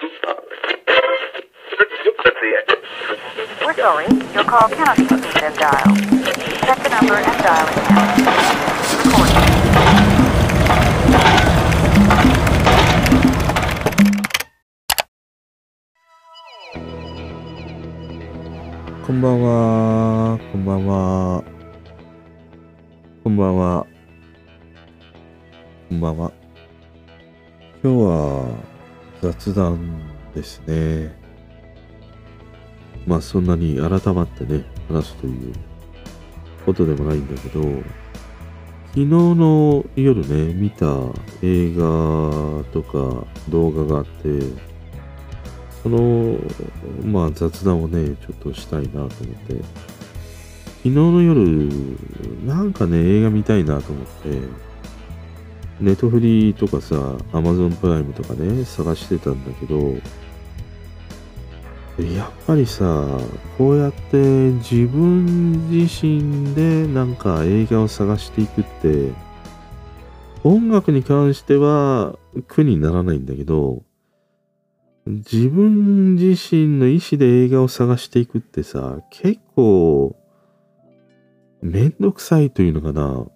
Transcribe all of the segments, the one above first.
We're sorry, your call cannot be completed as dialed. Check the number and dial it again. Recording. こんばんは。こんばんは。こんばんは。こんばんは。今日は雑談ですね。まあそんなに改まってね、話すということでもないんだけど、昨日の夜ね、見た映画とか動画があって、その、まあ雑談をね、ちょっとしたいなと思って、昨日の夜、なんかね、映画見たいなと思って、ネトフリとかさ、アマゾンプライムとかね、探してたんだけど、やっぱりさ、こうやって自分自身でなんか映画を探していくって、音楽に関しては苦にならないんだけど、自分自身の意思で映画を探していくってさ、結構、めんどくさいというのかな。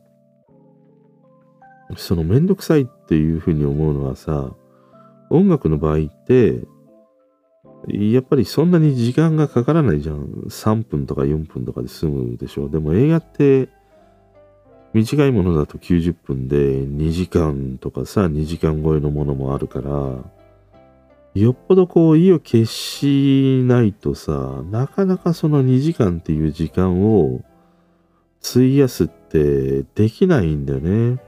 そのめんどくさいっていうふうに思うのはさ、音楽の場合って、やっぱりそんなに時間がかからないじゃん。3分とか4分とかで済むでしょ。でも映画って、短いものだと90分で2時間とかさ、2時間超えのものもあるから、よっぽどこう意を決しないとさ、なかなかその2時間っていう時間を費やすってできないんだよね。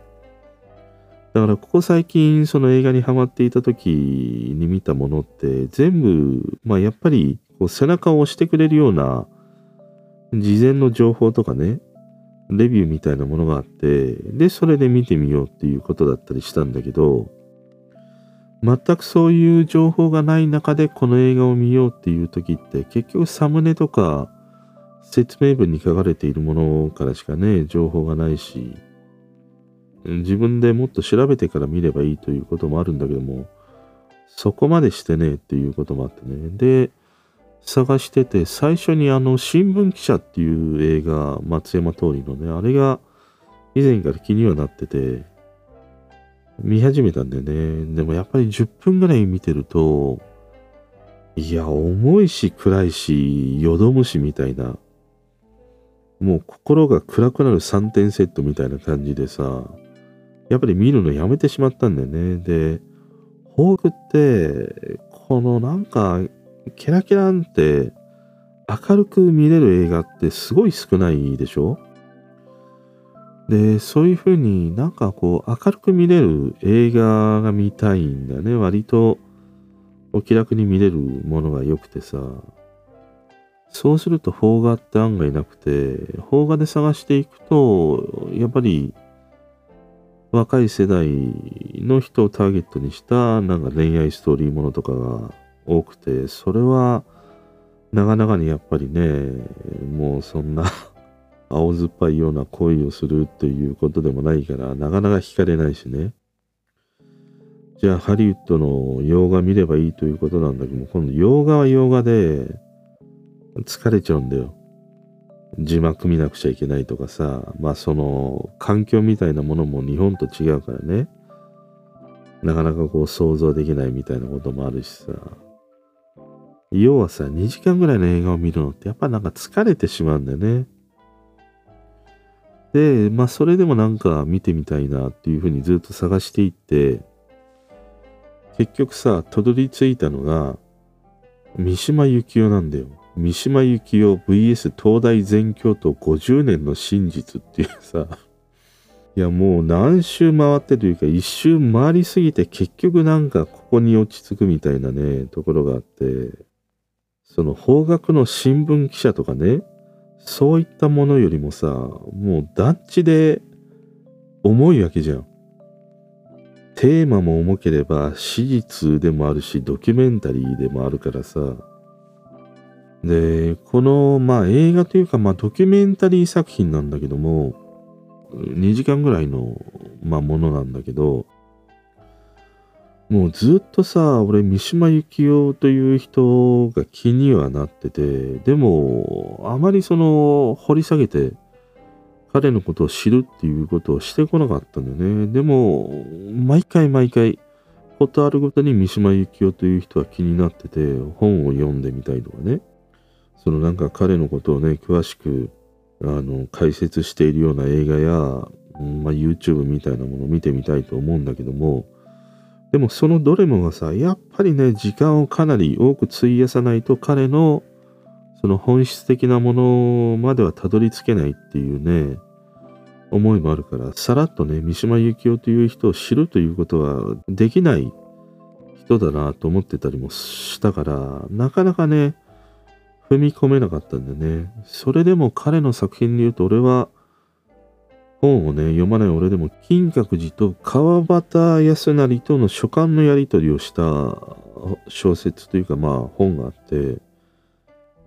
だからここ最近その映画にハマっていた時に見たものって全部、まあやっぱりこう背中を押してくれるような事前の情報とかね、レビューみたいなものがあって、で、それで見てみようっていうことだったりしたんだけど、全くそういう情報がない中でこの映画を見ようっていう時って結局サムネとか説明文に書かれているものからしかね情報がないし自分でもっと調べてから見ればいいということもあるんだけどもそこまでしてねえっていうこともあってねで探してて最初にあの新聞記者っていう映画松山通りのねあれが以前から気にはなってて見始めたんだよね。でもやっぱり10分ぐらい見てると、いや、重いし暗いし、よどむしみたいな、もう心が暗くなる3点セットみたいな感じでさ、やっぱり見るのやめてしまったんだよね。で、ホークって、このなんか、キラキランって明るく見れる映画ってすごい少ないでしょ？で、そういう風になんかこう明るく見れる映画が見たいんだね。割とお気楽に見れるものが良くてさ。そうすると邦画って案外なくて、邦画で探していくと、やっぱり若い世代の人をターゲットにしたなんか恋愛ストーリーものとかが多くて、それは長々にやっぱりね、もうそんな 青酸っぱいような恋をするっていうことでもないから、なかなか惹かれないしね。じゃあ、ハリウッドの洋画見ればいいということなんだけども、今度洋画は洋画で疲れちゃうんだよ。字幕見なくちゃいけないとかさ、まあその環境みたいなものも日本と違うからね。なかなかこう想像できないみたいなこともあるしさ。要はさ、2時間ぐらいの映画を見るのってやっぱなんか疲れてしまうんだよね。で、まあそれでもなんか見てみたいなっていうふうにずっと探していって、結局さ、たどり着いたのが、三島由紀夫なんだよ。三島由紀夫 VS 東大全教徒50年の真実っていうさ、いやもう何周回ってというか一周回りすぎて結局なんかここに落ち着くみたいなね、ところがあって、その方角の新聞記者とかね、そういったものよりもさ、もう団地で重いわけじゃん。テーマも重ければ史実でもあるし、ドキュメンタリーでもあるからさ。で、この、まあ映画というか、まあドキュメンタリー作品なんだけども、2時間ぐらいの、まあ、ものなんだけど、もうずっとさ、俺、三島由紀夫という人が気にはなってて、でも、あまりその、掘り下げて、彼のことを知るっていうことをしてこなかったんだよね。でも、毎回毎回、ことあるごとに三島由紀夫という人は気になってて、本を読んでみたいとかね。そのなんか彼のことをね、詳しく、あの、解説しているような映画や、まあ、YouTube みたいなものを見てみたいと思うんだけども、でもそのどれもがさ、やっぱりね、時間をかなり多く費やさないと彼のその本質的なものまではたどり着けないっていうね、思いもあるから、さらっとね、三島由紀夫という人を知るということはできない人だなと思ってたりもしたから、なかなかね、踏み込めなかったんだよね。それでも彼の作品で言うと、俺は本をね、読まない俺でも、金閣寺と川端康成との書簡のやり取りをした小説というか、まあ本があって、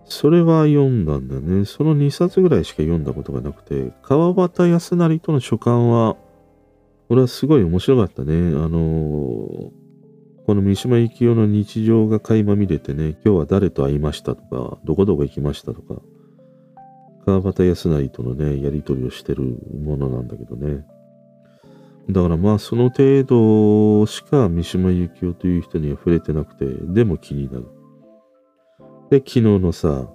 それは読んだんだよね。その2冊ぐらいしか読んだことがなくて、川端康成との書簡は、俺はすごい面白かったね。あのー、この三島由紀夫の日常が垣間見れてね、今日は誰と会いましたとか、どこどこ行きましたとか、川端康成とのね、やりとりをしてるものなんだけどね。だからまあその程度しか三島由紀夫という人には触れてなくて、でも気になる。で、昨日のさ、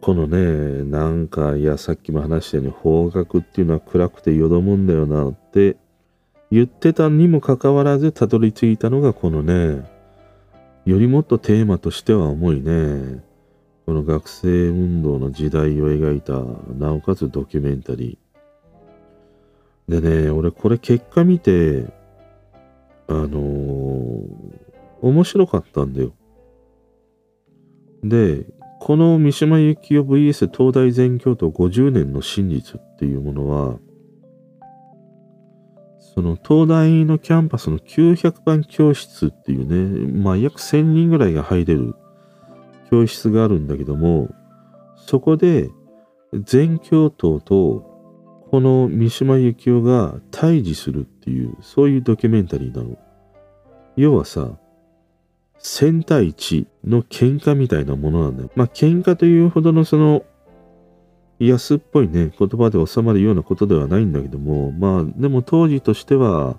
このね、なんか、いや、さっきも話したように、方角っていうのは暗くてよどむんだよなって言ってたにもかかわらず、たどり着いたのがこのね、よりもっとテーマとしては重いね、この学生運動の時代を描いた、なおかつドキュメンタリー。でね、俺これ結果見て、あのー、面白かったんだよ。で、この三島由紀夫 VS 東大全教徒50年の真実っていうものは、その東大のキャンパスの900番教室っていうね、まあ約1000人ぐらいが入れる教室があるんだけども、そこで全教頭とこの三島由紀夫が対峙するっていう、そういうドキュメンタリーなの。要はさ、1000対1の喧嘩みたいなものなんだよ。まあ喧嘩というほどのその安っぽいね、言葉で収まるようなことではないんだけども、まあでも当時としては、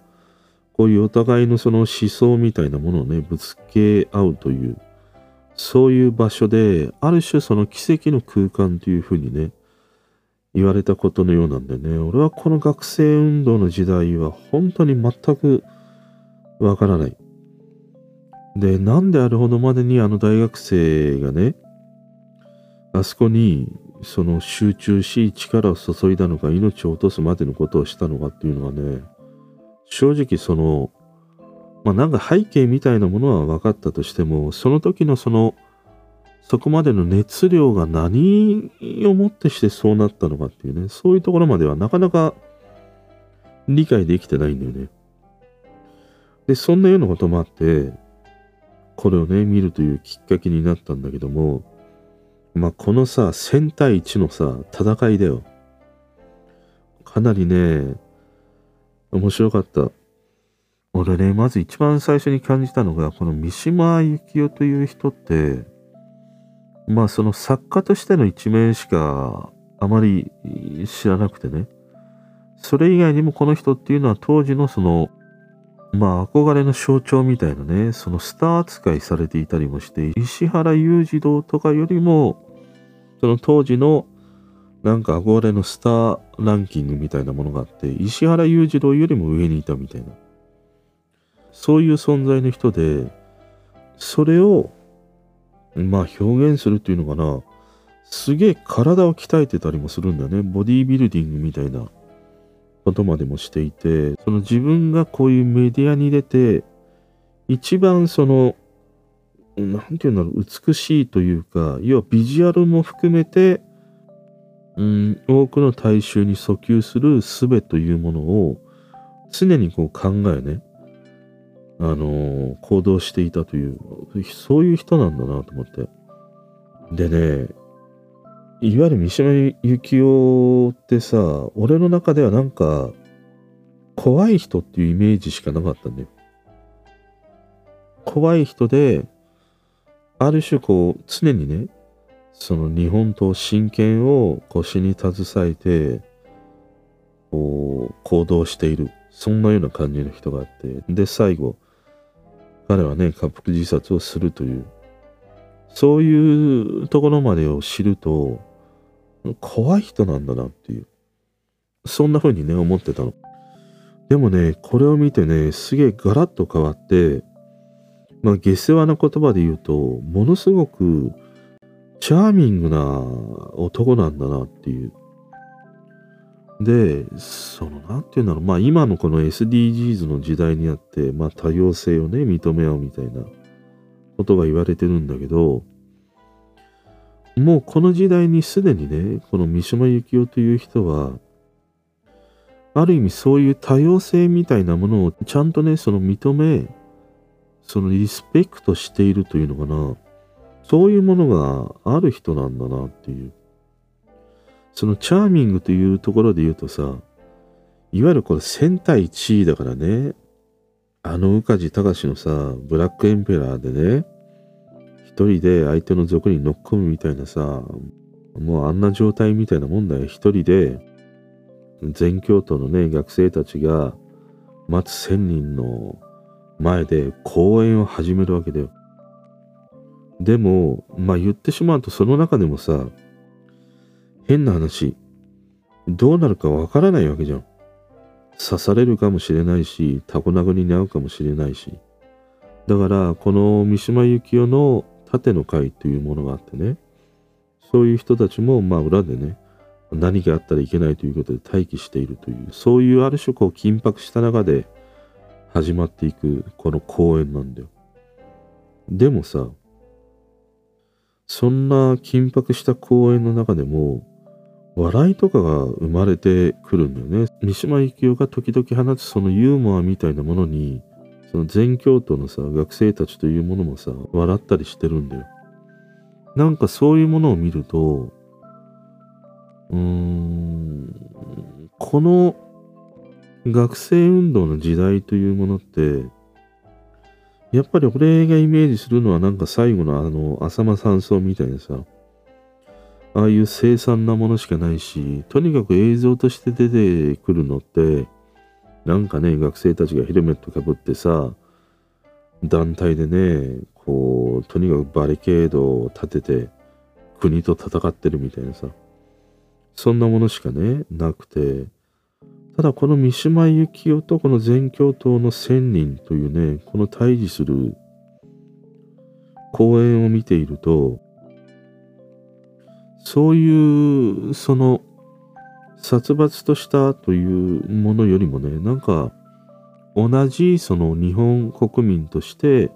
こういうお互いのその思想みたいなものをね、ぶつけ合うという、そういう場所で、ある種その奇跡の空間というふうにね、言われたことのようなんでね、俺はこの学生運動の時代は本当に全くわからない。で、なんであるほどまでにあの大学生がね、あそこにその集中し力を注いだのか命を落とすまでのことをしたのかっていうのはね、正直その、まあなんか背景みたいなものは分かったとしても、その時のその、そこまでの熱量が何をもってしてそうなったのかっていうね、そういうところまではなかなか理解できてないんだよね。で、そんなようなこともあって、これをね、見るというきっかけになったんだけども、まあ、このさ、1000対1のさ、戦いだよ。かなりね、面白かった。俺ね、まず一番最初に感じたのが、この三島由紀夫という人って、まあその作家としての一面しかあまり知らなくてね。それ以外にもこの人っていうのは当時のそのまあ憧れの象徴みたいなね、そのスター扱いされていたりもして、石原裕次郎とかよりも、その当時のなんか憧れのスターランキングみたいなものがあって、石原裕次郎よりも上にいたみたいな。そういう存在の人で、それを、まあ表現するっていうのかな、すげえ体を鍛えてたりもするんだよね。ボディービルディングみたいな。ことまでもしていて、その自分がこういうメディアに出て、一番その、なんていうんだろう、美しいというか、要はビジュアルも含めて、うん、多くの大衆に訴求する術というものを常にこう考えね、あのー、行動していたという、そういう人なんだなと思って。でね、いわゆる三島由紀夫ってさ、俺の中ではなんか、怖い人っていうイメージしかなかったんだよ。怖い人で、ある種こう、常にね、その日本と真剣を腰に携えて、こう、行動している。そんなような感じの人があって、で、最後、彼はね、滑腹自殺をするという、そういうところまでを知ると、怖い人なんだなっていう、そんな風にね、思ってたの。でもね、これを見てね、すげえガラッと変わって、まあ、下世話な言葉で言うと、ものすごくチャーミングな男なんだなっていう。で、その、なんていうんだろう、まあ今のこの SDGs の時代にあって、まあ多様性をね、認め合うみたいなことが言われてるんだけど、もうこの時代にすでにね、この三島由紀夫という人は、ある意味そういう多様性みたいなものをちゃんとね、その認め、そのリスペクトしているというのかな。そういうものがある人なんだなっていう。そのチャーミングというところで言うとさ、いわゆるこれ戦隊地位だからね、あの宇梶隆のさ、ブラックエンペラーでね、一人で相手の族に乗っ込むみたいなさ、もうあんな状態みたいなもんだよ。一人で、全教徒のね、学生たちが待つ千人の前で講演を始めるわけだよ。でも、まあ言ってしまうとその中でもさ、変な話、どうなるかわからないわけじゃん。刺されるかもしれないし、タコ殴りに遭うかもしれないし。だから、この三島由紀夫の盾の会というものがあってね、そういう人たちも、まあ裏でね、何があったらいけないということで待機しているという、そういうある種こう緊迫した中で始まっていくこの公演なんだよ。でもさ、そんな緊迫した公演の中でも、笑いとかが生まれてくるんだよね。三島由紀夫が時々放つそのユーモアみたいなものに、その全教徒のさ、学生たちというものもさ、笑ったりしてるんだよ。なんかそういうものを見ると、うーん、この学生運動の時代というものって、やっぱり俺がイメージするのはなんか最後のあの、浅間山荘みたいなさ、ああいう凄惨なものしかないし、とにかく映像として出てくるのって、なんかね、学生たちがヘルメットかぶってさ、団体でね、こう、とにかくバリケードを立てて、国と戦ってるみたいなさ、そんなものしかね、なくて、ただこの三島由紀夫とこの全教頭の千人というね、この対峙する公演を見ていると、そういう、その、殺伐としたというものよりもね、なんか、同じその日本国民として、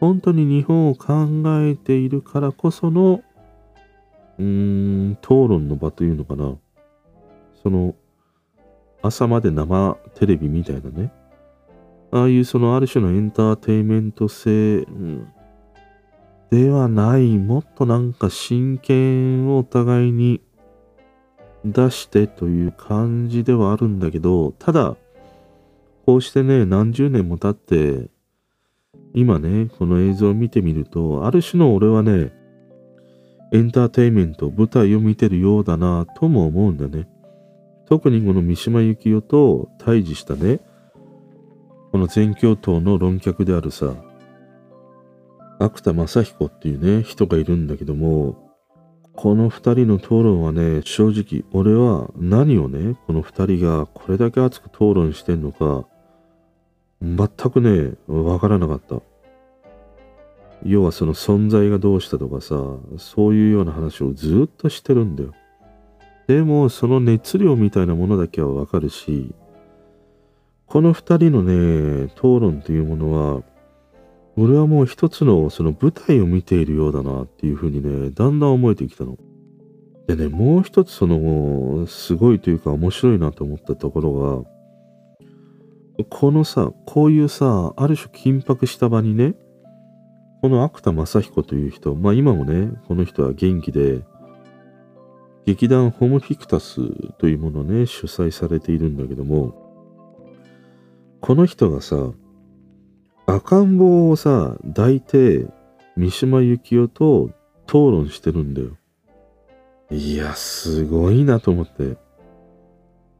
本当に日本を考えているからこその、うーん、討論の場というのかな。その、朝まで生テレビみたいなね。ああいうそのある種のエンターテイメント性、うん、ではない、もっとなんか真剣をお互いに出してという感じではあるんだけど、ただ、こうしてね、何十年も経って、今ね、この映像を見てみると、ある種の俺はね、エンターテイメント、舞台を見てるようだなとも思うんだね。特にこの三島由紀夫と対峙したね、この全教頭の論客であるさ、芥田正彦っていうね、人がいるんだけども、この二人の討論はね、正直、俺は何をね、この二人がこれだけ熱く討論してんのか、全くね、わからなかった。要はその存在がどうしたとかさ、そういうような話をずっとしてるんだよ。でも、その熱量みたいなものだけはわかるし、この二人のね、討論というものは、俺はもう一つのその舞台を見ているようだなっていうふうにね、だんだん思えてきたの。でね、もう一つその、すごいというか面白いなと思ったところが、このさ、こういうさ、ある種緊迫した場にね、この芥正彦という人、まあ今もね、この人は元気で、劇団ホムフィクタスというものをね、主催されているんだけども、この人がさ、赤ん坊をさ、抱いて、三島由紀夫と討論してるんだよ。いや、すごいなと思って。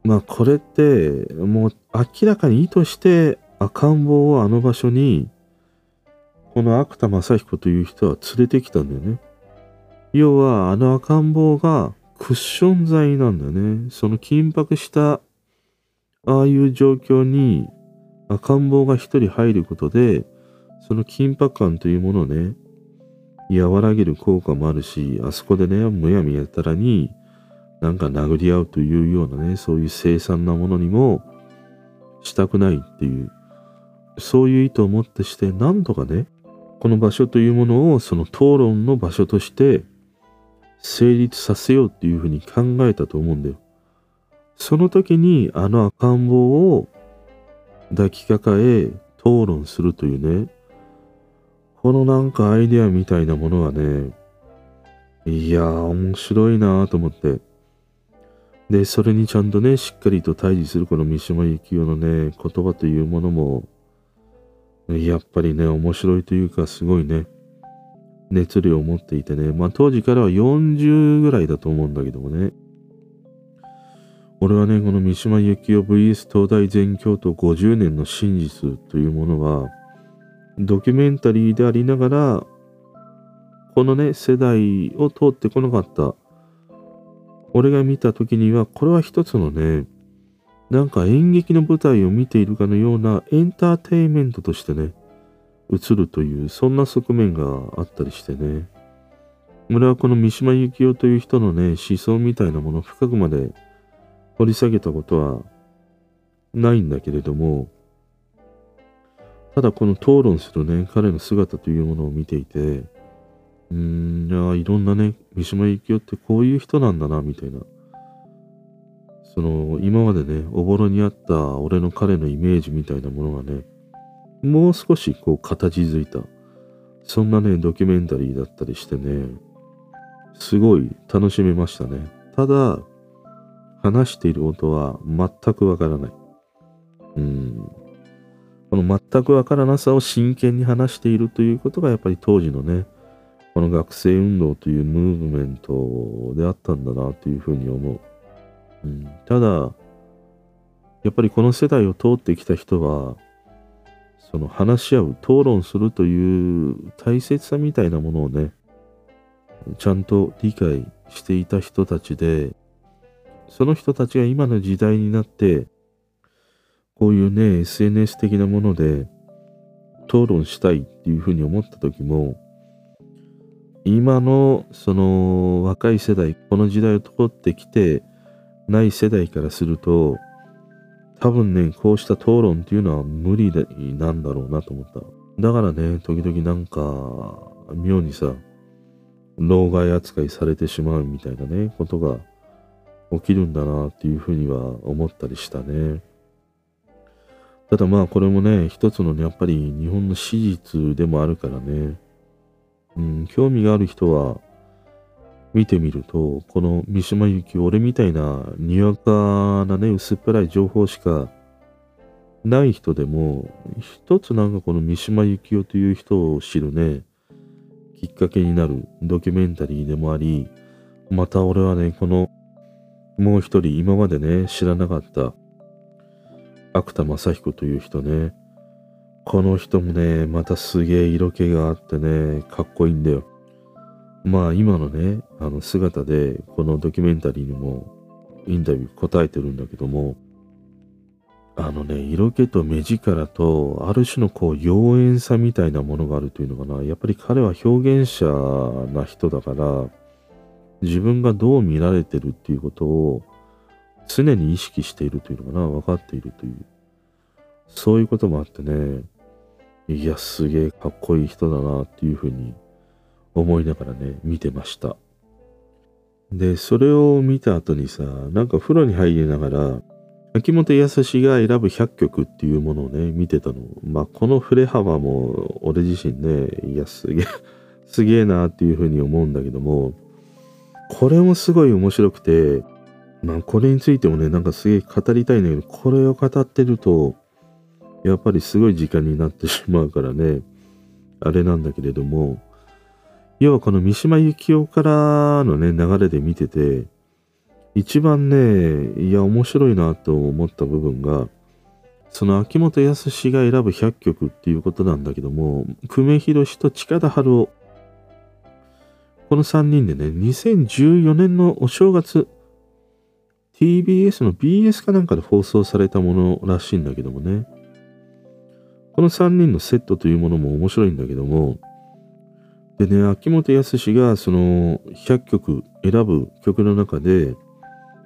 まあ、これって、もう明らかに意図して赤ん坊をあの場所に、この芥正彦という人は連れてきたんだよね。要は、あの赤ん坊がクッション材なんだね。その緊迫した、ああいう状況に赤ん坊が一人入ることで、その緊迫感というものをね、和らげる効果もあるし、あそこでね、むやみやたらになんか殴り合うというようなね、そういう凄惨なものにもしたくないっていう、そういう意図をもってして、何度かね、この場所というものをその討論の場所として成立させようっていうふうに考えたと思うんだよ。その時にあの赤ん坊を抱きかかえ討論するというね、このなんかアイデアみたいなものはね、いやー面白いなーと思って。で、それにちゃんとね、しっかりと対峙するこの三島由紀夫のね、言葉というものも、やっぱりね、面白いというか、すごいね、熱量を持っていてね、まあ当時からは40ぐらいだと思うんだけどもね、俺はね、この三島由紀夫 VS 東大全教徒50年の真実というものは、ドキュメンタリーでありながら、このね、世代を通ってこなかった、俺が見た時には、これは一つのね、なんか演劇の舞台を見ているかのようなエンターテインメントとしてね、映るという、そんな側面があったりしてね。俺はこの三島由紀夫という人のね、思想みたいなものを深くまで掘り下げたことはないんだけれども、ただこの討論するね、彼の姿というものを見ていて、うん、いや、いろんなね、三島由紀夫ってこういう人なんだな、みたいな。その、今までね、おぼろにあった俺の彼のイメージみたいなものがね、もう少しこう形づいた、そんなね、ドキュメンタリーだったりしてね、すごい楽しめましたね。ただ、話していることは全くわからない。うん。この全くわからなさを真剣に話しているということがやっぱり当時のね、この学生運動というムーブメントであったんだなというふうに思う。うん、ただ、やっぱりこの世代を通ってきた人は、その話し合う、討論するという大切さみたいなものをね、ちゃんと理解していた人たちで、その人たちが今の時代になって、こういうね、SNS 的なもので討論したいっていうふうに思った時も、今のその若い世代、この時代を通ってきてない世代からすると、多分ね、こうした討論っていうのは無理でなんだろうなと思った。だからね、時々なんか、妙にさ、老害扱いされてしまうみたいなね、ことが起きるんだなっていうふうには思ったりしたね。ただまあこれもね、一つのね、やっぱり日本の史実でもあるからね。うん、興味がある人は見てみると、この三島由紀夫、俺みたいなにわかなね、薄っぺらい情報しかない人でも、一つなんかこの三島由紀夫という人を知るね、きっかけになるドキュメンタリーでもあり、また俺はね、このもう一人今までね、知らなかった芥田正彦という人ね。この人もね、またすげえ色気があってね、かっこいいんだよ。まあ今のね、あの姿で、このドキュメンタリーにもインタビュー答えてるんだけども、あのね、色気と目力と、ある種のこう、妖艶さみたいなものがあるというのかな。やっぱり彼は表現者な人だから、自分がどう見られてるっていうことを常に意識しているというのかな、分かっているという。そういうこともあってね、いや、すげえかっこいい人だなっていうふうに思いながらね、見てました。で、それを見た後にさ、なんか風呂に入りながら、秋元康が選ぶ100曲っていうものをね、見てたの。まあ、この振れ幅も俺自身ね、いや、すげえ、すげえなっていうふうに思うんだけども、これもすごい面白くて、まあこれについてもね、なんかすげえ語りたいんだけど、これを語ってると、やっぱりすごい時間になってしまうからね、あれなんだけれども、要はこの三島由紀夫からのね、流れで見てて、一番ね、いや、面白いなと思った部分が、その秋元康が選ぶ100曲っていうことなんだけども、久米宏と近田春夫、この3人でね、2014年のお正月、TBS の BS かなんかで放送されたものらしいんだけどもね、この3人のセットというものも面白いんだけども、でね、秋元康がその100曲選ぶ曲の中で、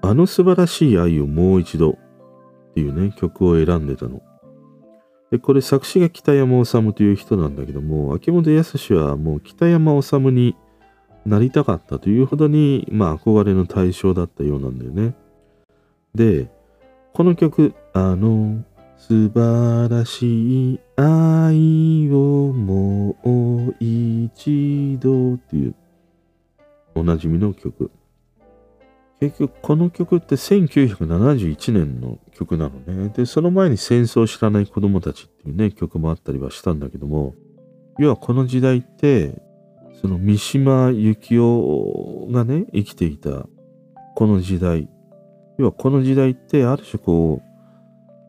あの素晴らしい愛をもう一度っていうね、曲を選んでたの。で、これ作詞が北山治という人なんだけども、秋元康はもう北山治になりたかったというほどに、まあ憧れの対象だったようなんだよね。で、この曲、あの素晴らしい愛をもう一度っていうおなじみの曲。結局この曲って1971年の曲なのね。で、その前に戦争を知らない子供たちっていうね、曲もあったりはしたんだけども、要はこの時代って、その三島由紀夫がね、生きていたこの時代。要はこの時代ってある種こう、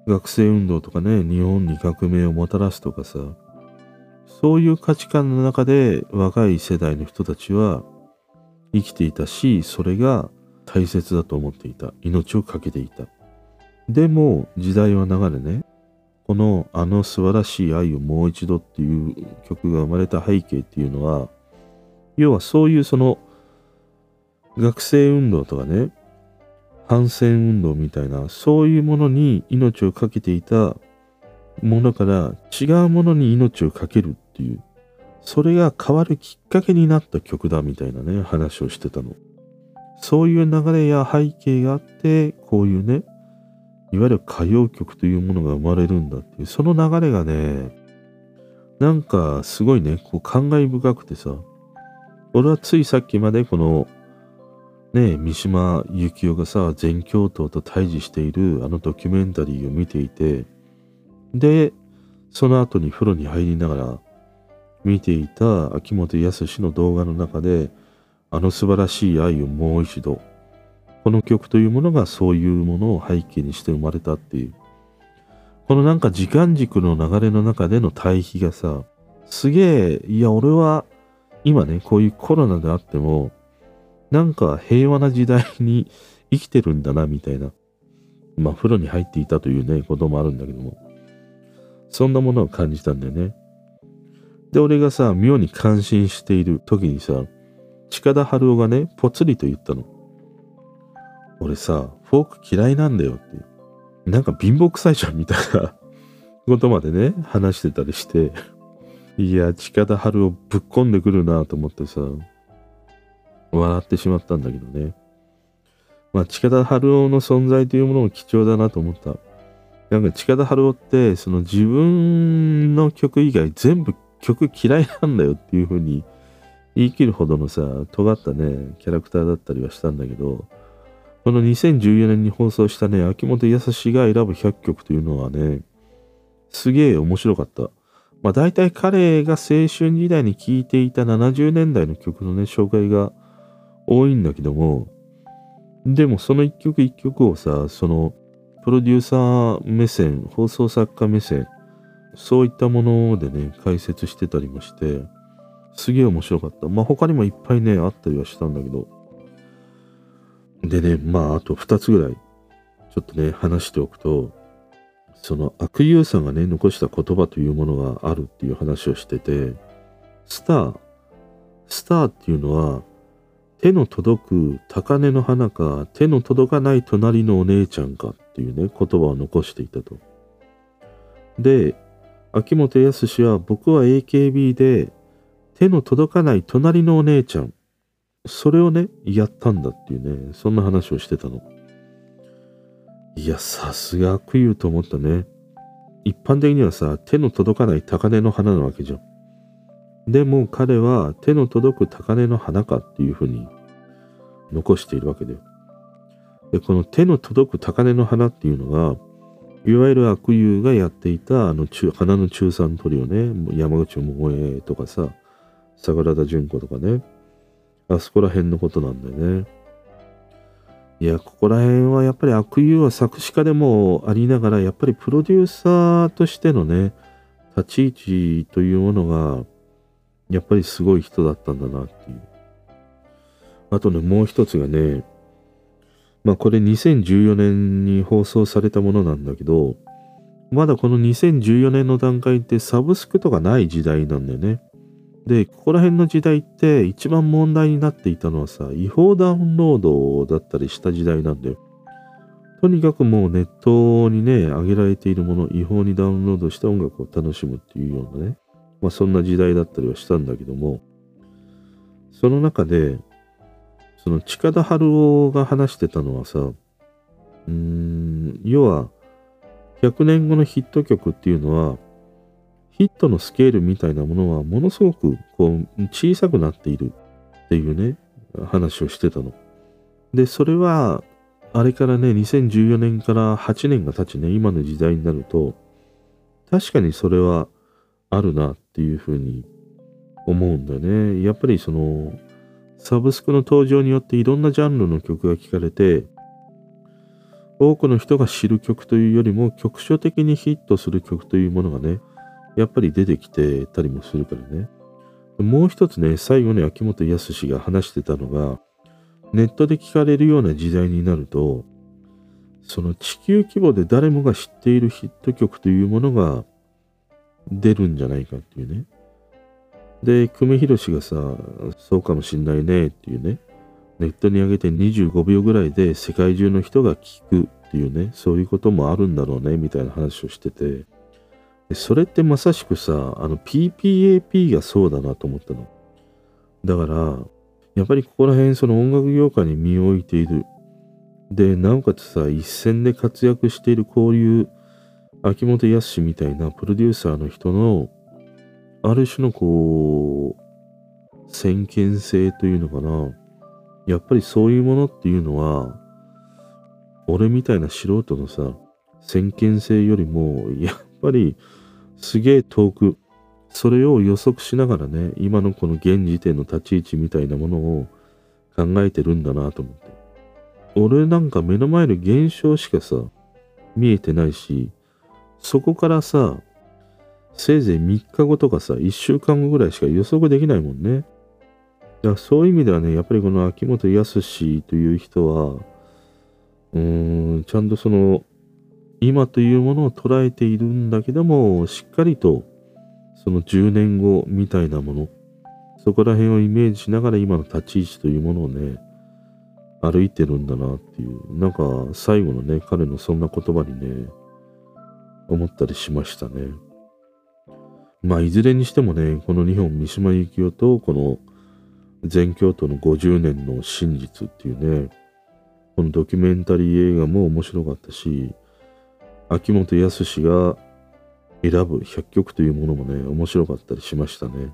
学生運動とかね、日本に革命をもたらすとかさ、そういう価値観の中で若い世代の人たちは生きていたし、それが大切だと思っていた。命を懸けていた。でも、時代は流れね、このあの素晴らしい愛をもう一度っていう曲が生まれた背景っていうのは、要はそういうその学生運動とかね、反戦運動みたいな、そういうものに命を懸けていたものから違うものに命を懸けるっていう、それが変わるきっかけになった曲だみたいなね、話をしてたの。そういう流れや背景があって、こういうね、いわゆる歌謡曲というものが生まれるんだっていう、その流れがね、なんかすごいね、こう感慨深くてさ、俺はついさっきまでこの、ね、三島由紀夫がさ、全教頭と対峙しているあのドキュメンタリーを見ていて、で、その後に風呂に入りながら見ていた秋元康の動画の中で、あの素晴らしい愛をもう一度。この曲というものがそういうものを背景にして生まれたっていう。このなんか時間軸の流れの中での対比がさ、すげえ、いや俺は今ね、こういうコロナであっても、なんか平和な時代に生きてるんだな、みたいな。まあ、風呂に入っていたというね、こともあるんだけども。そんなものを感じたんだよね。で、俺がさ、妙に感心している時にさ、近田春夫がね、ぽつりと言ったの。俺さ、フォーク嫌いなんだよって。なんか貧乏臭いじゃんみたいなことまでね、話してたりして。いや、近田春夫ぶっこんでくるなと思ってさ、笑ってしまったんだけどね。まあ、近田春夫の存在というものも貴重だなと思った。なんか近田春夫って、その自分の曲以外全部曲嫌いなんだよっていう風に言い切るほどのさ、尖ったね、キャラクターだったりはしたんだけど、この2014年に放送したね、秋元康が選ぶ100曲というのはね、すげえ面白かった。まあ大体彼が青春時代に聴いていた70年代の曲のね、紹介が多いんだけども、でもその一曲一曲をさ、そのプロデューサー目線、放送作家目線、そういったものでね、解説してたりもして、すげえ面白かった。まあ他にもいっぱいね、あったりはしたんだけど。でね、まああと2つぐらい、ちょっとね、話しておくと、その悪友さんがね、残した言葉というものがあるっていう話をしてて、スター、スターっていうのは、手の届く高嶺の花か、手の届かない隣のお姉ちゃんかっていうね、言葉を残していたと。で、秋元康は僕は AKB で手の届かない隣のお姉ちゃん、それをね、やったんだっていうね、そんな話をしてたの。いや、さすが悪友と思ったね。一般的にはさ、手の届かない高嶺の花なわけじゃん。でも彼は手の届く高嶺の花かっていうふうに残しているわけだよ。で、この手の届く高嶺の花っていうのが、いわゆる悪友がやっていたあの中花の中産トリオね、山口百恵とかさ、桜田淳子とかね、あそこら辺のことなんだよね。いや、ここら辺はやっぱり悪友は作詞家でもありながら、やっぱりプロデューサーとしてのね、立ち位置というものが、やっぱりすごい人だったんだなっていう。あとね、もう一つがね、まあこれ2014年に放送されたものなんだけど、まだこの2014年の段階ってサブスクとかない時代なんだよね。で、ここら辺の時代って一番問題になっていたのはさ、違法ダウンロードだったりした時代なんだよ。とにかくもうネットにね、上げられているもの、違法にダウンロードした音楽を楽しむっていうようなね、まあそんな時代だったりはしたんだけども、その中で、その近田春夫が話してたのはさ、うーん、要は、100年後のヒット曲っていうのは、ヒットのスケールみたいなものはものすごくこう小さくなっているっていうね、話をしてたの。で、それは、あれからね、2014年から8年が経ちね、今の時代になると、確かにそれはあるなっていうふうに思うんだよね。やっぱりその、サブスクの登場によっていろんなジャンルの曲が聴かれて、多くの人が知る曲というよりも局所的にヒットする曲というものがね、やっぱり出てきてたりもするからね。もう一つね、最後に秋元康が話してたのが、ネットで聞かれるような時代になると、その地球規模で誰もが知っているヒット曲というものが出るんじゃないかっていうね。で、久米宏がさ、そうかもしんないねっていうね。ネットに上げて25秒ぐらいで世界中の人が聞くっていうね、そういうこともあるんだろうね、みたいな話をしてて、それってまさしくさ、あの PPAP がそうだなと思ったの。だから、やっぱりここら辺その音楽業界に身を置いている。で、なおかつさ、一線で活躍しているこういう秋元康みたいなプロデューサーの人の、ある種のこう、先見性というのかな。やっぱりそういうものっていうのは、俺みたいな素人のさ、先見性よりも、やっぱりすげえ遠く、それを予測しながらね、今のこの現時点の立ち位置みたいなものを考えてるんだなと思って。俺なんか目の前の現象しかさ、見えてないし、そこからさ、せいぜい3日後とかさ、1週間後ぐらいしか予測できないもんね。だからそういう意味ではね、やっぱりこの秋元康という人は、うーん、ちゃんとその今というものを捉えているんだけども、しっかりとその10年後みたいなもの、そこら辺をイメージしながら今の立ち位置というものをね、歩いてるんだなっていう、なんか最後のね、彼のそんな言葉にね、思ったりしましたね。まあ、いずれにしてもね、この日本三島由紀夫とこの全教徒の50年の真実っていうね、このドキュメンタリー映画も面白かったし、秋元康が選ぶ100曲というものもね、面白かったりしましたね。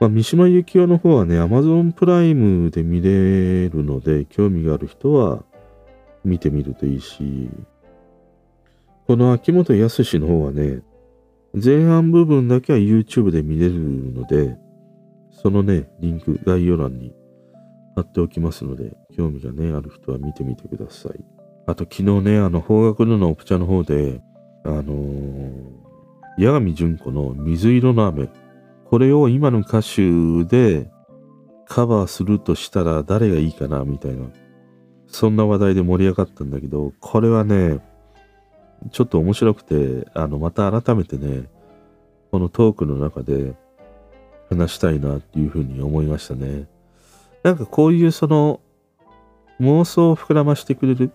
まあ、三島由紀夫の方はね、Amazon プライムで見れるので、興味がある人は見てみるといいし、この秋元康の方はね、前半部分だけは YouTube で見れるので、そのね、リンク概要欄に貼っておきますので、興味がね、ある人は見てみてください。あと昨日ね、あの、方角ののオプチャの方で、あのー、八神純子の水色の雨。これを今の歌手でカバーするとしたら誰がいいかな、みたいな。そんな話題で盛り上がったんだけど、これはね、ちょっと面白くて、あの、また改めてね、このトークの中で話したいなっていうふうに思いましたね。なんかこういうその妄想を膨らましてくれる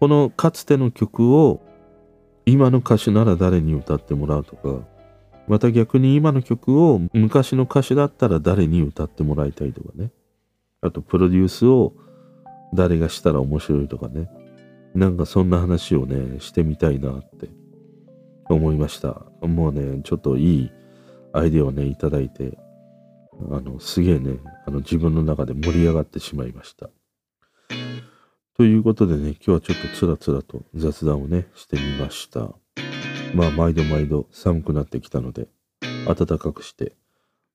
このかつての曲を今の歌手なら誰に歌ってもらうとか、また逆に今の曲を昔の歌手だったら誰に歌ってもらいたいとかね。あとプロデュースを誰がしたら面白いとかね。なんかそんな話をね、してみたいなって思いました。もうね、ちょっといいアイデアをね、いただいて、あの、すげえね、あの自分の中で盛り上がってしまいました。ということでね、今日はちょっとつらつらと雑談をね、してみました。まあ、毎度毎度寒くなってきたので、暖かくして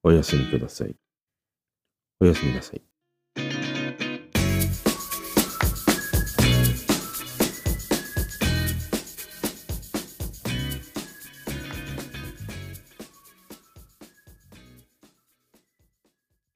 お休みください。おやすみなさい。